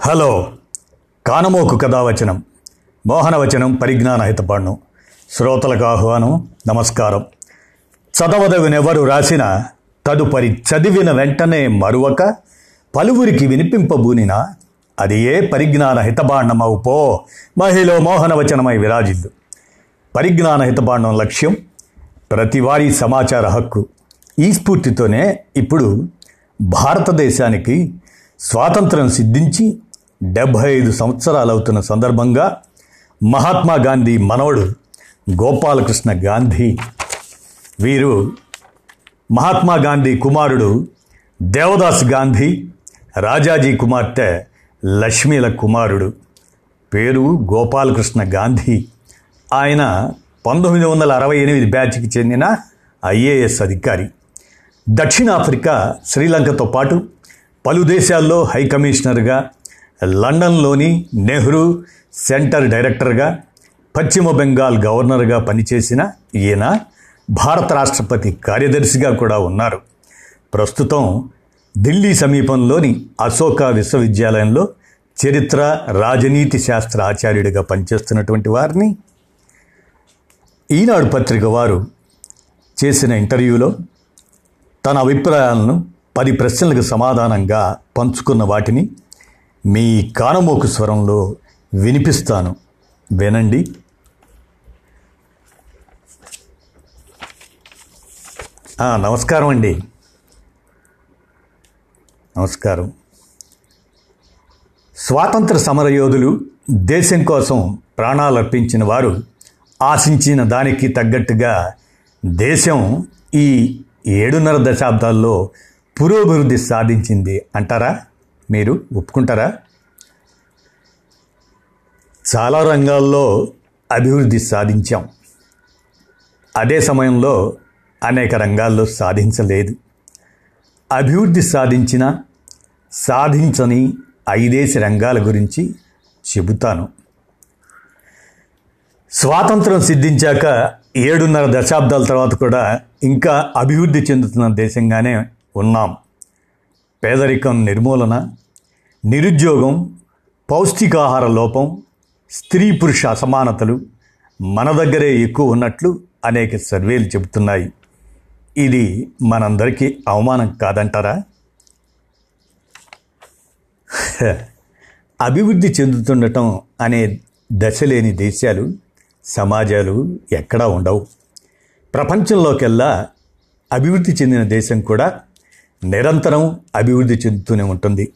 Hello. కానమోకు కథావచనం. మోహనవచనం పరిజ్ఞాన హితపాండం శ్రోతలకు ఆహ్వానం నమస్కారం. చదవదవినెవరు రాసిన తదుపరి చదివిన వెంటనే మరువక పలువురికి వినిపింపబూనిన అది ఏ పరిజ్ఞాన హితబాండమవు పో. మహిళ మోహనవచనమై విరాజిల్లు. పరిజ్ఞాన హితబాండం లక్ష్యం ప్రతివారీ సమాచార హక్కు. ఈ స్ఫూర్తితోనే ఇప్పుడు భారతదేశానికి స్వాతంత్రం సిద్ధించి డెబ్భై ఐదు సంవత్సరాలు అవుతున్న సందర్భంగా మహాత్మా గాంధీ మనవడు గోపాలకృష్ణ గాంధీ. వీరు మహాత్మా గాంధీ కుమారుడు దేవదాస్ గాంధీ రాజాజీ కుమార్తె లక్ష్మీల కుమారుడు. పేరు గోపాలకృష్ణ గాంధీ. ఆయన పంతొమ్మిది వందల అరవై ఎనిమిది బ్యాచ్కి చెందిన ఐఏఎస్ అధికారి. దక్షిణాఫ్రికా శ్రీలంకతో పాటు పలు దేశాల్లో హై కమిషనర్గా లండన్లోని నెహ్రూ సెంటర్ డైరెక్టర్గా పశ్చిమ బెంగాల్ గవర్నర్గా పనిచేసిన ఈయన భారత రాష్ట్రపతి కార్యదర్శిగా కూడా ఉన్నారు. ప్రస్తుతం ఢిల్లీ సమీపంలోని అశోక విశ్వవిద్యాలయంలో చరిత్ర రాజనీతి శాస్త్ర ఆచార్యుడిగా పనిచేస్తున్నటువంటి వారిని ఈనాడు పత్రిక వారు చేసిన ఇంటర్వ్యూలో తన అభిప్రాయాలను పది ప్రశ్నలకు సమాధానంగా పంచుకున్న వాటిని మీ కానమోకు స్వరంలో వినిపిస్తాను. వినండి. నమస్కారం అండి. నమస్కారం. స్వాతంత్ర సమరయోధులు దేశం కోసం ప్రాణాలు అర్పించిన వారు ఆశించిన దానికి తగ్గట్టుగా దేశం ఈ ఏడున్నర దశాబ్దాల్లో పురోభివృద్ధి సాధించింది అంటారా? మీరు ఒప్పుకుంటారా? చాలా రంగాల్లో అభివృద్ధి సాధించాం. అదే సమయంలో అనేక రంగాల్లో సాధించలేదు. అభివృద్ధి సాధించిన సాధించని ఐదేసి రంగాల గురించి చెబుతాను. స్వాతంత్రం సిద్ధించాక ఏడున్నర దశాబ్దాల తర్వాత కూడా ఇంకా అభివృద్ధి చెందుతున్న దేశంగానే ఉన్నాం. పేదరికం నిర్మూలన నిరుద్యోగం పౌష్టికాహార లోపం స్త్రీ పురుష అసమానతలు మన దగ్గరే ఎక్కువ ఉన్నట్లు అనేక సర్వేలు చెబుతున్నాయి. ఇది మనందరికీ అవమానం కాదంటారా? అభివృద్ధి చెందుతుండటం అనే దశ లేని దేశాలు సమాజాలు ఎక్కడా ఉండవు. ప్రపంచంలోకెల్లా అభివృద్ధి చెందిన దేశం కూడా నిరంతరం అభివృద్ధి చెందుతూనే ఉంటుంది.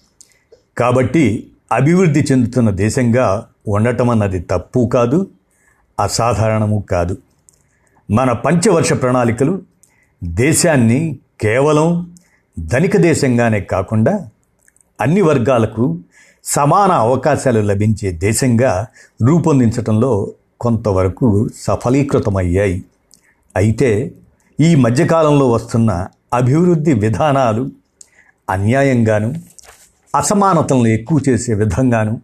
కాబట్టి అభివృద్ధి చెందుతున్న దేశంగా ఉండటం అన్నది తప్పు కాదు అసాధారణము కాదు. మన పంచవర్ష ప్రణాళికలు దేశాన్ని కేవలం ధనిక దేశంగానే కాకుండా అన్ని వర్గాలకు సమాన అవకాశాలు లభించే దేశంగా రూపొందించడంలో కొంతవరకు సఫలీకృతమయ్యాయి. అయితే ఈ మధ్యకాలంలో వస్తున్న అభివృద్ధి విధానాలు అన్యాయంగాను అసమానతలను ఎక్కువ చేసే విధంగాను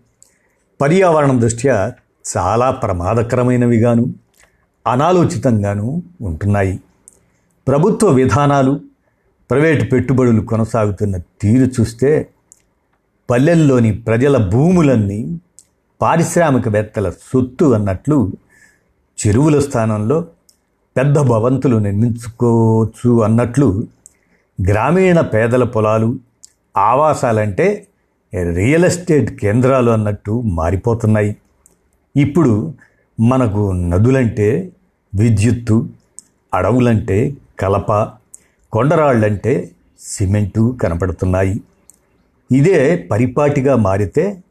పర్యావరణం దృష్ట్యా చాలా ప్రమాదకరమైనవిగాను అనాలోచితంగాను ఉంటున్నాయి. ప్రభుత్వ విధానాలు ప్రైవేటు పెట్టుబడులు కొనసాగుతున్న తీరు చూస్తే పల్లెల్లోని ప్రజల భూములన్నీ పారిశ్రామికవేత్తల సొత్తు అన్నట్లు చెరువుల స్థానంలో పెద్ద భవంతులు నిర్మించుకోవచ్చు అన్నట్లు గ్రామీణ పేదల పొలాలు ఆవాసాలంటే రియల్ ఎస్టేట్ కేంద్రాలు అన్నట్టు మారిపోతున్నాయి. ఇప్పుడు మనకు నదులంటే విద్యుత్తు అడవులంటే కలప కొండరాళ్ళంటే సిమెంటు కనపడుతున్నాయి. ఇదే పరిపాటిగా మారితే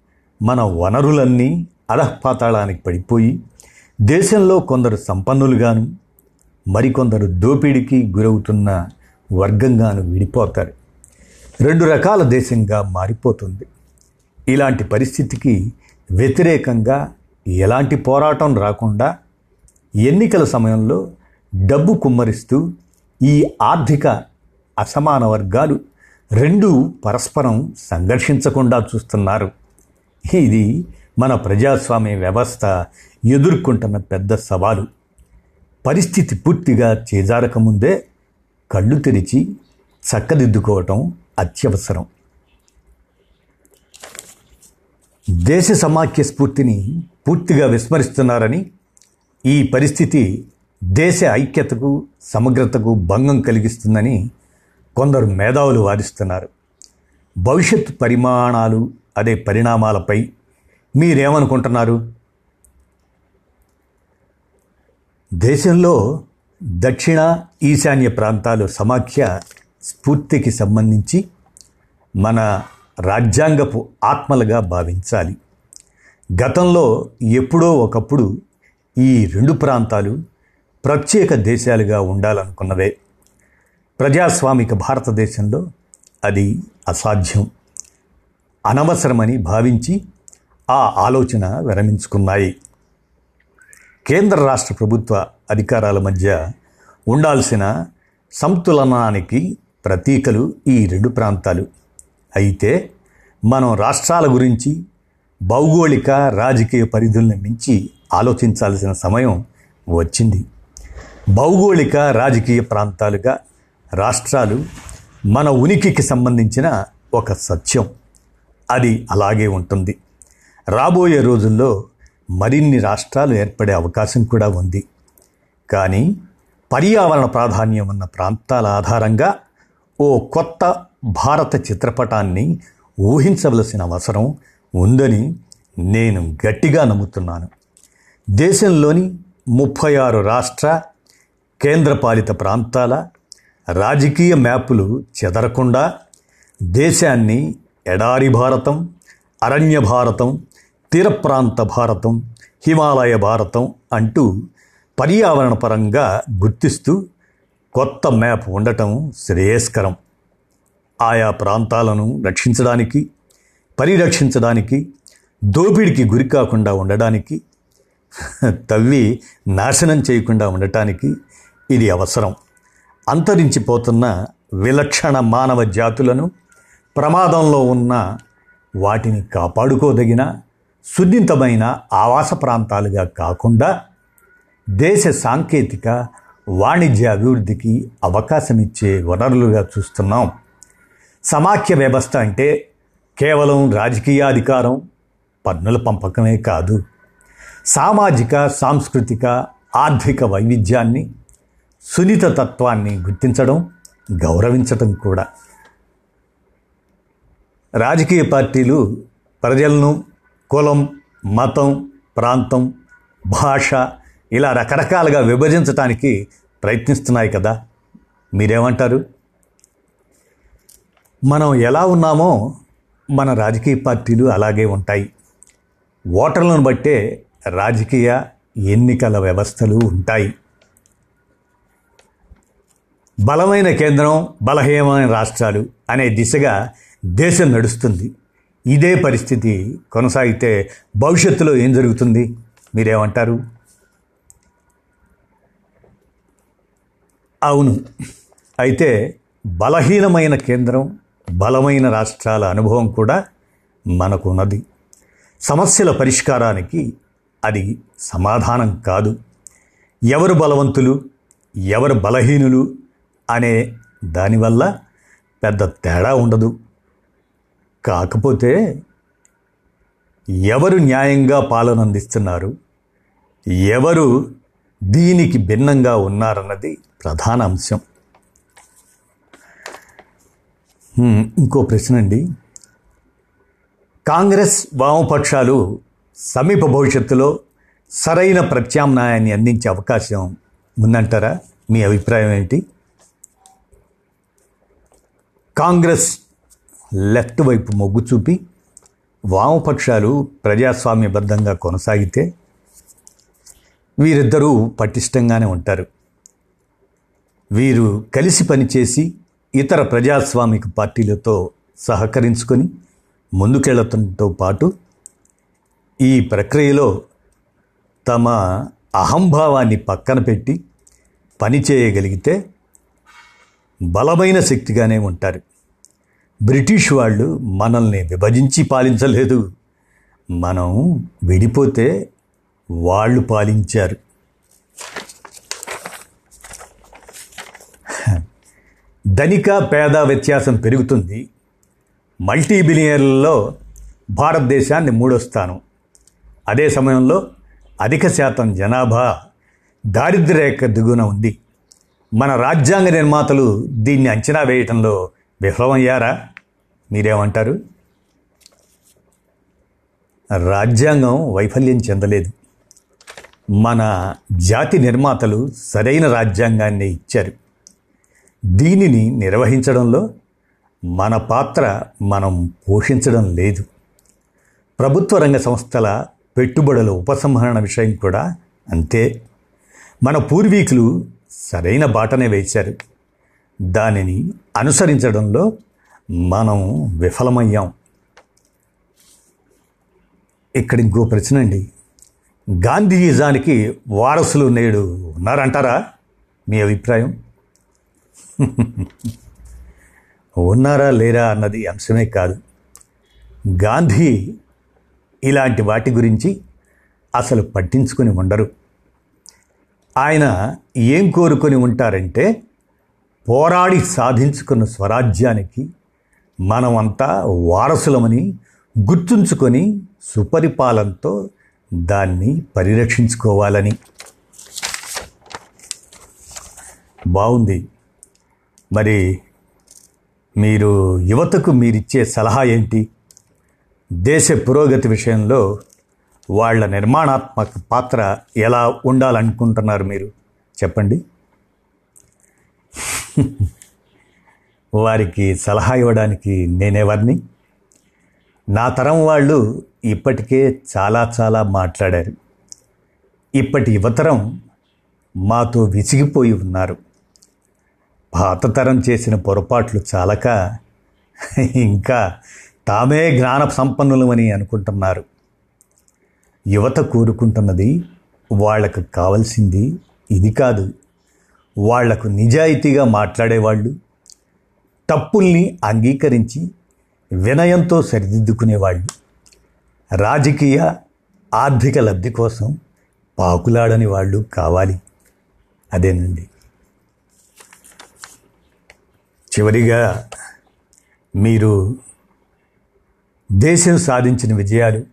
మన వనరులన్నీ అధఃపాతాళానికి పడిపోయి దేశంలో కొందరు సంపన్నులుగాను మరికొందరు దోపిడీకి గురవుతున్న వర్గంగాను విడిపోతారు. రెండు రకాల దేశంగా మారిపోతుంది. ఇలాంటి పరిస్థితికి వ్యతిరేకంగా ఎలాంటి పోరాటం రాకుండా ఎన్నికల సమయంలో డబ్బు కుమ్మరిస్తూ ఈ ఆర్థిక అసమాన వర్గాలు రెండు పరస్పరం సంఘర్షించకుండా చూస్తున్నారు. ఇది మన ప్రజాస్వామ్య వ్యవస్థ ఎదుర్కొంటున్న పెద్ద సవాలు. పరిస్థితి పూర్తిగా చేజారకముందే కళ్ళు తెరిచి చక్కదిద్దుకోవటం అత్యవసరం. దేశ సమాఖ్య స్ఫూర్తిని పూర్తిగా విస్మరిస్తున్నారని ఈ పరిస్థితి దేశ ఐక్యతకు సమగ్రతకు భంగం కలిగిస్తుందని కొందరు మేధావులు వాదిస్తున్నారు. భవిష్యత్ పరిమాణాలు అదే పరిణామాలపై మీరేమనుకుంటున్నారు? దేశంలో దక్షిణ ఈశాన్య ప్రాంతాలు సమాఖ్య స్ఫూర్తికి సంబంధించి మన రాజ్యాంగపు ఆత్మలుగా భావించాలి. గతంలో ఎప్పుడో ఒకప్పుడు ఈ రెండు ప్రాంతాలు ప్రత్యేక దేశాలుగా ఉండాలనుకున్నవే. ప్రజాస్వామిక భారతదేశంలో అది అసాధ్యం. అనవసరమని భావించి ఆ ఆలోచన విరమించుకున్నాయి. కేంద్ర రాష్ట్ర ప్రభుత్వ అధికారాల మధ్య ఉండాల్సిన సంతులనానికి ప్రతీకలు ఈ రెండు ప్రాంతాలు. అయితే మనం రాష్ట్రాల గురించి భౌగోళిక రాజకీయ పరిధుల్ని మించి ఆలోచించాల్సిన సమయం వచ్చింది. భౌగోళిక రాజకీయ ప్రాంతాలుగా రాష్ట్రాలు మన ఉనికికి సంబంధించిన ఒక సత్యం. అది అలాగే ఉంటుంది. రాబోయే రోజుల్లో మరిన్ని రాష్ట్రాలు ఏర్పడే అవకాశం కూడా ఉంది. కానీ పర్యావరణ ప్రాధాన్యం ఉన్న ప్రాంతాల ఆధారంగా ఓ కొత్త భారత చిత్రపటాన్ని ఊహించవలసిన అవసరం ఉందని నేను గట్టిగా నమ్ముతున్నాను. దేశంలోని ముప్పై ఆరు రాష్ట్ర కేంద్రపాలిత ప్రాంతాల రాజకీయ మ్యాపులు చెదరకుండా దేశాన్ని ఎడారి భారతం అరణ్య భారతం తీర ప్రాంత భారతం హిమాలయ భారతం అంటూ పర్యావరణ పరంగా గుర్తిస్తూ కొత్త మ్యాప్ ఉండటం శ్రేయస్కరం. ఆయా ప్రాంతాలను రక్షించడానికి పరిరక్షించడానికి దోపిడికి గురి కాకుండా ఉండడానికి తవ్వి నాశనం చేయకుండా ఉండటానికి ఇది అవసరం. అంతరించిపోతున్న విలక్షణ మానవ జాతులను ప్రమాదంలో ఉన్న వాటిని కాపాడుకోదగిన సున్నితమైన ఆవాస ప్రాంతాలుగా కాకుండా దేశ సాంకేతిక వాణిజ్య అభివృద్ధికి అవకాశం ఇచ్చే వనరులుగా చూస్తున్నాం. సమాఖ్య వ్యవస్థ అంటే కేవలం రాజకీయాధికారం పన్నుల పంపకమే కాదు. సామాజిక సాంస్కృతిక ఆర్థిక వైవిధ్యాన్ని సున్నిత తత్వాన్ని గుర్తించడం గౌరవించటం కూడా. రాజకీయ పార్టీలు ప్రజలను కులం మతం ప్రాంతం భాష ఇలా రకరకాలుగా విభజించడానికి ప్రయత్నిస్తున్నాయి కదా. మీరేమంటారు? మనం ఎలా ఉన్నామో మన రాజకీయ పార్టీలు అలాగే ఉంటాయి. ఓటర్లను బట్టే రాజకీయ ఎన్నికల వ్యవస్థలు ఉంటాయి. బలమైన కేంద్రం బలహీనమైన రాష్ట్రాలు అనే దిశగా దేశం నడుస్తుంది. ఇదే పరిస్థితి కొనసాగితే భవిష్యత్తులో ఏం జరుగుతుంది? మీరేమంటారు? అవును. అయితే బలహీనమైన కేంద్రం బలమైన రాష్ట్రాల అనుభవం కూడా మనకున్నది. సమస్యల పరిష్కారానికి అది సమాధానం కాదు. ఎవరు బలవంతులు ఎవరు బలహీనులు అనే దానివల్ల పెద్ద తేడా ఉండదు. కాకపోతే ఎవరు న్యాయంగా పాలన అందిస్తున్నారు ఎవరు దీనికి భిన్నంగా ఉన్నారన్నది ప్రధాన అంశం. ఇంకో ప్రశ్న అండి కాంగ్రెస్ వామపక్షాలు సమీప భవిష్యత్తులో సరైన ప్రత్యామ్నాయాన్ని అందించే అవకాశం ఉందంటారా? మీ అభిప్రాయం ఏంటి? కాంగ్రెస్ లెఫ్ట్ వైపు మొగ్గు చూపి వామపక్షాలు ప్రజాస్వామ్యబద్ధంగా కొనసాగితే వీరిద్దరూ పటిష్టంగానే ఉంటారు. వీరు కలిసి పనిచేసి ఇతర ప్రజాస్వామిక పార్టీలతో సహకరించుకొని ముందుకెళ్ళటంతో పాటు ఈ ప్రక్రియలో తమ అహంభావాన్ని పక్కన పెట్టి పని చేయగలిగితే బలమైన శక్తిగానే ఉంటారు. బ్రిటిష్ వాళ్ళు మనల్ని విభజించి పాలించలేదు. మనం విడిపోతే వాళ్ళు పాలించారు. ధనిక పేద వ్యత్యాసం పెరుగుతుంది. మల్టీ బిలియన్లలో భారతదేశాన్ని మూడో స్థానం. అదే సమయంలో అధిక శాతం జనాభా దారిద్ర్య రేఖ దిగున ఉంది. మన రాజ్యాంగ నిర్మాతలు దీన్ని అంచనా వేయటంలో విఫలమయ్యారా? మీరేమంటారు? రాజ్యాంగం వైఫల్యం చెందలేదు. మన జాతి నిర్మాతలు సరైన రాజ్యాంగాన్ని ఇచ్చారు. దీనిని నిర్వహించడంలో మన పాత్ర మనం పోషించడం లేదు. ప్రభుత్వ రంగ సంస్థల పెట్టుబడుల ఉపసంహరణ విషయం కూడా అంతే. మన పూర్వీకులు సరైన బాటనే వేశారు. దానిని అనుసరించడంలో మనం విఫలమయ్యాం. ఇక్కడ ఇంకో ప్రశ్న అండి. గాంధీయిజానికి వారసులు నేడు ఉన్నారంటారా మీ అభిప్రాయం? ఉన్నారా లేరా అన్నది అంశమే కాదు. గాంధీ ఇలాంటి వాటి గురించి అసలు పట్టించుకొని ఉండరు. ఆయన ఏం కోరుకొని ఉంటారంటే పోరాడి సాధించుకున్న స్వరాజ్యానికి మనమంతా వారసులమని గుర్తుంచుకొని సుపరిపాలనతో దాన్ని పరిరక్షించుకోవాలని. బాగుంది మరి మీరు యువతకు మీరిచ్చే సలహా ఏంటి? దేశ పురోగతి విషయంలో వాళ్ళ నిర్మాణాత్మక పాత్ర ఎలా ఉండాలనుకుంటున్నారు మీరు? చెప్పండి. వారికి సలహా ఇవ్వడానికి నేనెవరిని? నా తరం వాళ్ళు ఇప్పటికే చాలా చాలా మాట్లాడారు. ఇప్పటి యువతరం మాతో విసిగిపోయి ఉన్నారు. పాత తరం చేసిన పొరపాట్లు చాలక ఇంకా తామే జ్ఞాన సంపన్నులమని అనుకుంటున్నారు. యువత కోరుకుంటున్నది వాళ్ళకు కావలసింది ఇది కాదు. వాళ్ళకు నిజాయితీగా మాట్లాడేవాళ్ళు తప్పుల్ని అంగీకరించి వినయంతో సరిదిద్దుకునేవాళ్ళు. రాజకీయ ఆర్థిక లబ్ధి కోసం పాకులాడని వాళ్ళు కావాలి. అదేనండి. చివరిగా మీరు దేశం సాధించిన విజయాలు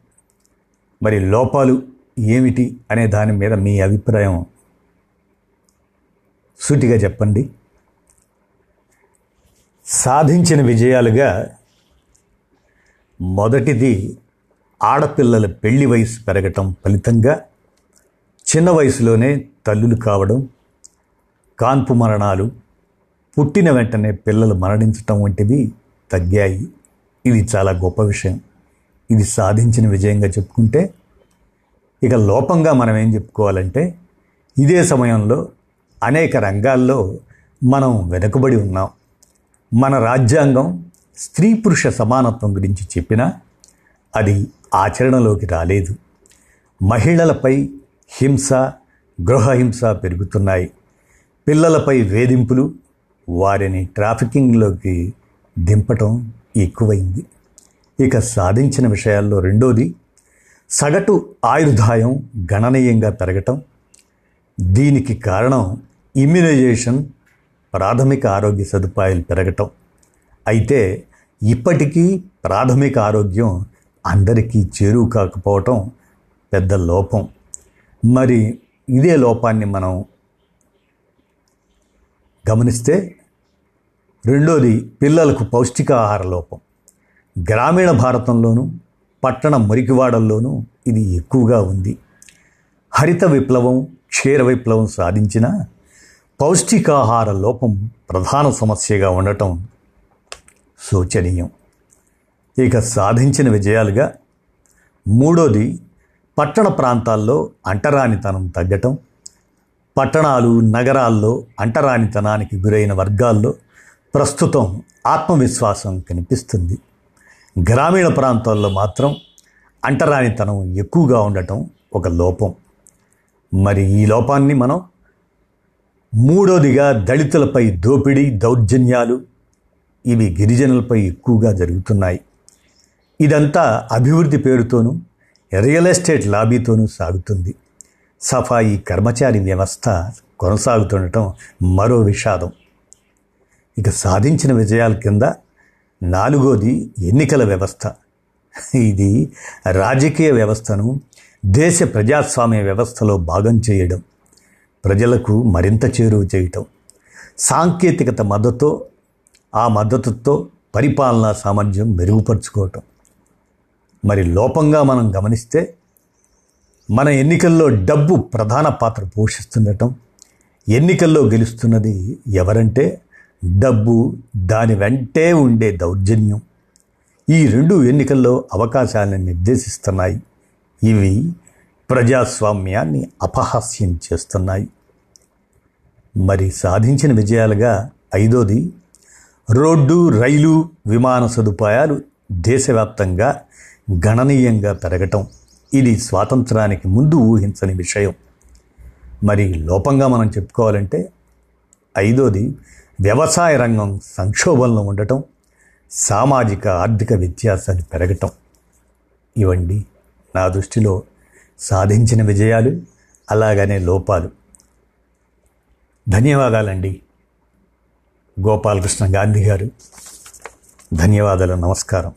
మరి లోపాలు ఏమిటి అనే దాని మీద మీ అభిప్రాయం సూటిగా చెప్పండి. సాధించిన విజయాలుగా మొదటిది ఆడపిల్లల పెళ్ళి వయసు పెరగటం ఫలితంగా చిన్న వయసులోనే తల్లులు కావడం కాన్పు మరణాలు పుట్టిన వెంటనే పిల్లలు మరణించటం వంటివి తగ్గాయి. ఇది చాలా గొప్ప విషయం. ఇది సాధించిన విజయంగా చెప్పుకుంటే ఇక లోపంగా మనం ఏం చెప్పుకోవాలంటే ఇదే సమయంలో అనేక రంగాల్లో మనం వెనుకబడి ఉన్నాం. మన రాజ్యాంగం స్త్రీ పురుష సమానత్వం గురించి చెప్పినా అది ఆచరణలోకి రాలేదు. మహిళలపై హింస గృహహింస పెరుగుతున్నాయి. పిల్లలపై వేధింపులు వారిని ట్రాఫికింగ్లోకి దింపటం ఎక్కువైంది. ఇక సాధించిన విషయాల్లో రెండోది సగటు ఆయుర్దాయం గణనీయంగా పెరగటం. దీనికి కారణం ఇమ్యునైజేషన్ ప్రాథమిక ఆరోగ్య సదుపాయాలు పెరగటం. అయితే ఇప్పటికీ ప్రాథమిక ఆరోగ్యం అందరికీ చేరువు కాకపోవటం పెద్ద లోపం. మరి ఇదే లోపాన్ని మనం గమనిస్తే రెండోది పిల్లలకు పౌష్టికాహార లోపం. గ్రామీణ భారతంలోనూ పట్టణ మురికివాడల్లోనూ ఇది ఎక్కువగా ఉంది. హరిత విప్లవం క్షీర విప్లవం సాధించిన పౌష్టికాహార లోపం ప్రధాన సమస్యగా ఉండటం శోచనీయం. ఇక సాధించిన విజయాలుగా మూడోది పట్టణ ప్రాంతాల్లో అంటరానితనం తగ్గటం. పట్టణాలు నగరాల్లో అంటరానితనానికి గురైన వర్గాల్లో ప్రస్తుతం ఆత్మవిశ్వాసం కనిపిస్తుంది. గ్రామీణ ప్రాంతాల్లో మాత్రం అంటరానితనం ఎక్కువగా ఉండటం ఒక లోపం. మరి ఈ లోపాన్ని మనం మూడోదిగా దళితులపై దోపిడీ దౌర్జన్యాలు ఇవి గిరిజనులపై ఎక్కువగా జరుగుతున్నాయి. ఇదంతా అభివృద్ధి పేరుతోనూ రియల్ ఎస్టేట్ లాబీతోనూ సాగుతుంది. సఫాయి కర్మచారి వ్యవస్థ కొనసాగుతుండటం మరో విషాదం. ఇక సాధించిన విజయాల కింద నాలుగోది ఎన్నికల వ్యవస్థ. ఇది రాజకీయ వ్యవస్థను దేశ ప్రజాస్వామ్య వ్యవస్థలో భాగం చేయడం ప్రజలకు మరింత చేరువ చేయటం. సాంకేతికత మద్దతు ఆ మద్దతుతో పరిపాలనా సామర్థ్యం మెరుగుపరుచుకోవటం. మరి లోపంగా మనం గమనిస్తే మన ఎన్నికల్లో డబ్బు ప్రధాన పాత్ర పోషిస్తుండటం ఎన్నికల్లో గెలుస్తున్నది ఎవరంటే డబ్బు దాని వెంటే ఉండే దౌర్జన్యం. ఈ రెండు ఎన్నికల్లో అవకాశాలను నిర్దేశిస్తున్నాయి. ఇవి ప్రజాస్వామ్యాన్ని అపహాస్యం చేస్తున్నాయి. మరి సాధించిన విజయాలుగా ఐదోది రోడ్డు రైలు విమాన సదుపాయాలు దేశవ్యాప్తంగా గణనీయంగా పెరగటం. ఇది స్వాతంత్రానికి ముందు ఊహించని విషయం. మరి లోపంగా మనం చెప్పుకోవాలంటే ఐదోది వ్యవసాయ రంగం సంక్షోభంలో ఉండటం సామాజిక ఆర్థిక వ్యత్యాసాలు పెరగటం. ఇవండి నా దృష్టిలో సాధించిన విజయాలు అలాగనే లోపాలు. ధన్యవాదాలండి. గోపాలకృష్ణ గాంధీ గారు. ధన్యవాదాలు నమస్కారం.